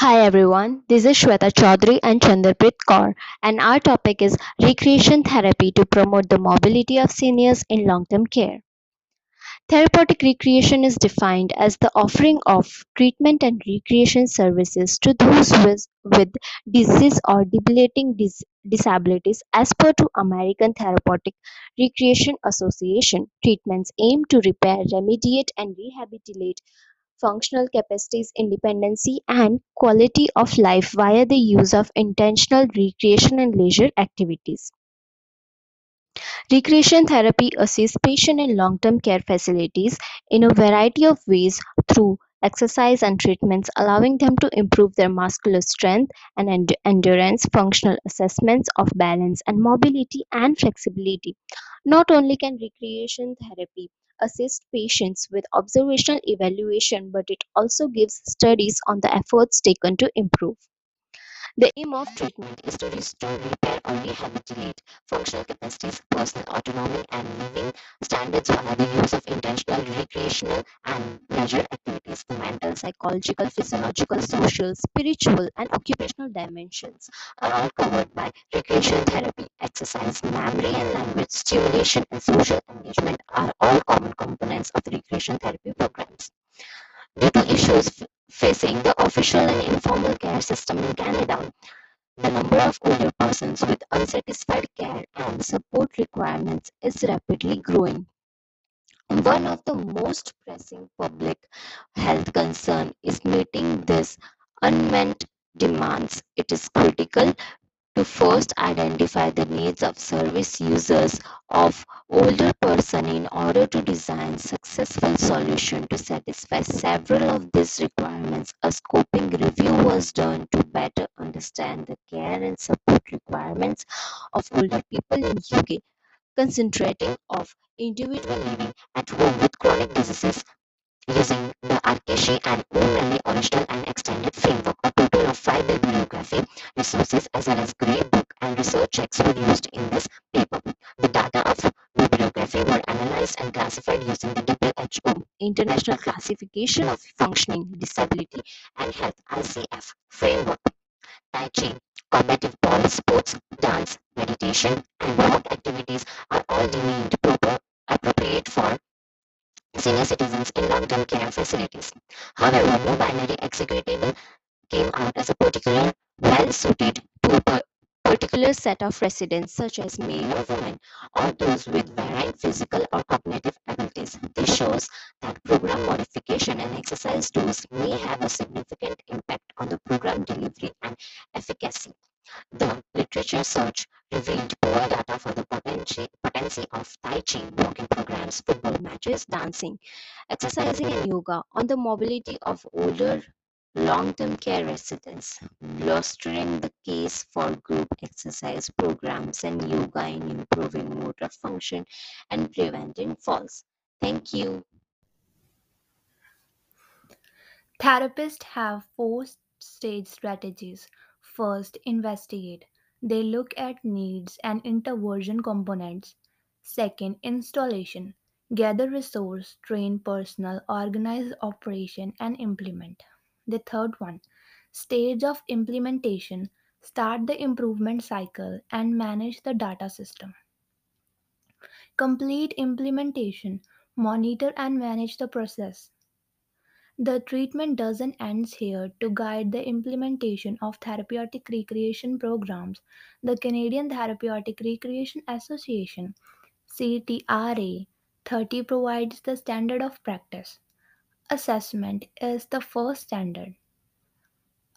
Hi everyone, this is Sweta Choudhary and Chandanpreet Kaur, and our topic is recreation therapy to promote the mobility of seniors in long term care. Therapeutic recreation is defined as the offering of treatment and recreation services to those with, with disease or debilitating dis- disabilities as per to American Therapeutic Recreation Association. Treatments aim to repair, remediate and rehabilitate functional capacities, independency, and quality of life via the use of intentional recreation and leisure activities. Recreation therapy assists patients in long-term care facilities in a variety of ways through exercise and treatments, allowing them to improve their muscular strength and end- endurance, functional assessments of balance and mobility and flexibility. Not only can recreation therapy assist patients with observational evaluation, but it also gives studies on the efforts taken to improve. The aim of treatment is to restore, repair, or rehabilitate functional capacities, personal autonomy, and living standards via the use of intentional recreational and leisure activities. The mental, psychological, physiological, social, spiritual, and occupational dimensions are all covered by recreation therapy. Exercise, memory and language stimulation, and social engagement are all common components of the recreation therapy programs. Due to issues facing the official and informal care system in Canada, the number of older persons with unsatisfied care and support requirements is rapidly growing. One of the most pressing public health concern is meeting these unmet demands. It is critical to first identify the needs of service users of older person in order to design successful solution to satisfy several of these requirements a scoping review was done to better understand the care and support requirements of older people in uk concentrating of individual living at home with chronic diseases using the Arksey and O'Malley original and extended framework. A total of five bibliography resources as well as grey book and research checks were used in this paper. The data of bibliography were analyzed and classified using the WHO International Classification of Functioning Disability and Health ICF framework. Tai Chi, combative ball sports, dance, meditation, and walk activities are all deemed proper, appropriate for senior citizens in long-term care facilities. However, no binary executable came out as a particular well suited to a particular set of residents, such as male or women, or those with varying physical or cognitive abilities. This shows that program modification and exercise tools may have a significant impact on the program delivery and efficacy. The literature search revealed poor data for the potency of Tai Chi, walking programs, football matches, dancing, exercising, and yoga on the mobility of older long-term care residents, bolstering the case for group exercise programs and yoga in improving motor function and preventing falls. Thank you. Therapists have four stage strategies. First, investigate. They look at needs and intervention components. Second, installation. Gather resource, train personnel, organize operation, and implement. The third one, stage of implementation. Start the improvement cycle and manage the data system. Complete implementation. Monitor and manage the process. The treatment doesn't end here. To guide the implementation of therapeutic recreation programs, the Canadian Therapeutic Recreation Association CTRA 30 provides the standard of practice. Assessment is the first standard.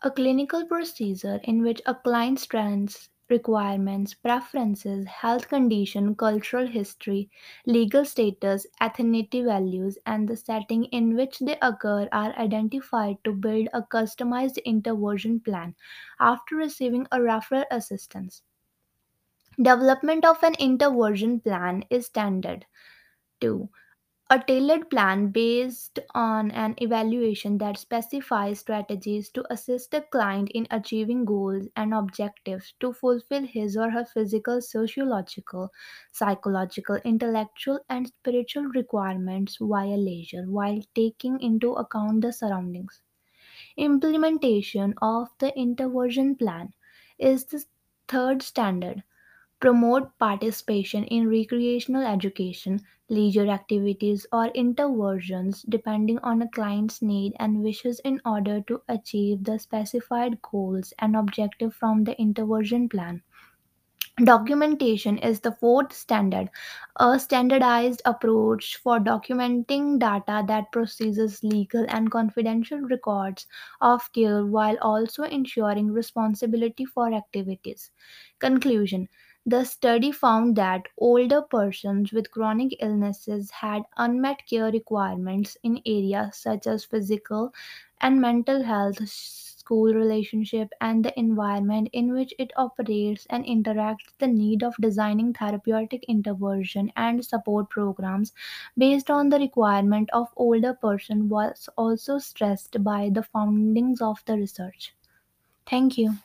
A clinical procedure in which a client's strengths, requirements, preferences, health condition, cultural history, legal status, ethnicity values, and the setting in which they occur are identified to build a customized intervention plan after receiving a referral assistance. Development of an intervention plan is standard. 2. A tailored plan based on an evaluation that specifies strategies to assist the client in achieving goals and objectives to fulfill his or her physical, sociological, psychological, intellectual, and spiritual requirements via leisure while taking into account the surroundings. Implementation of the intervention plan is the third standard. Promote participation in recreational education, leisure activities, or interventions depending on a client's need and wishes in order to achieve the specified goals and objective from the intervention plan. Documentation is the fourth standard, a standardized approach for documenting data that processes legal and confidential records of care while also ensuring responsibility for activities. Conclusion The study found that older persons with chronic illnesses had unmet care requirements in areas such as physical and mental health, school relationship, and the environment in which it operates and interacts. The need of designing therapeutic intervention and support programs based on the requirement of older person was also stressed by the findings of the research. Thank you.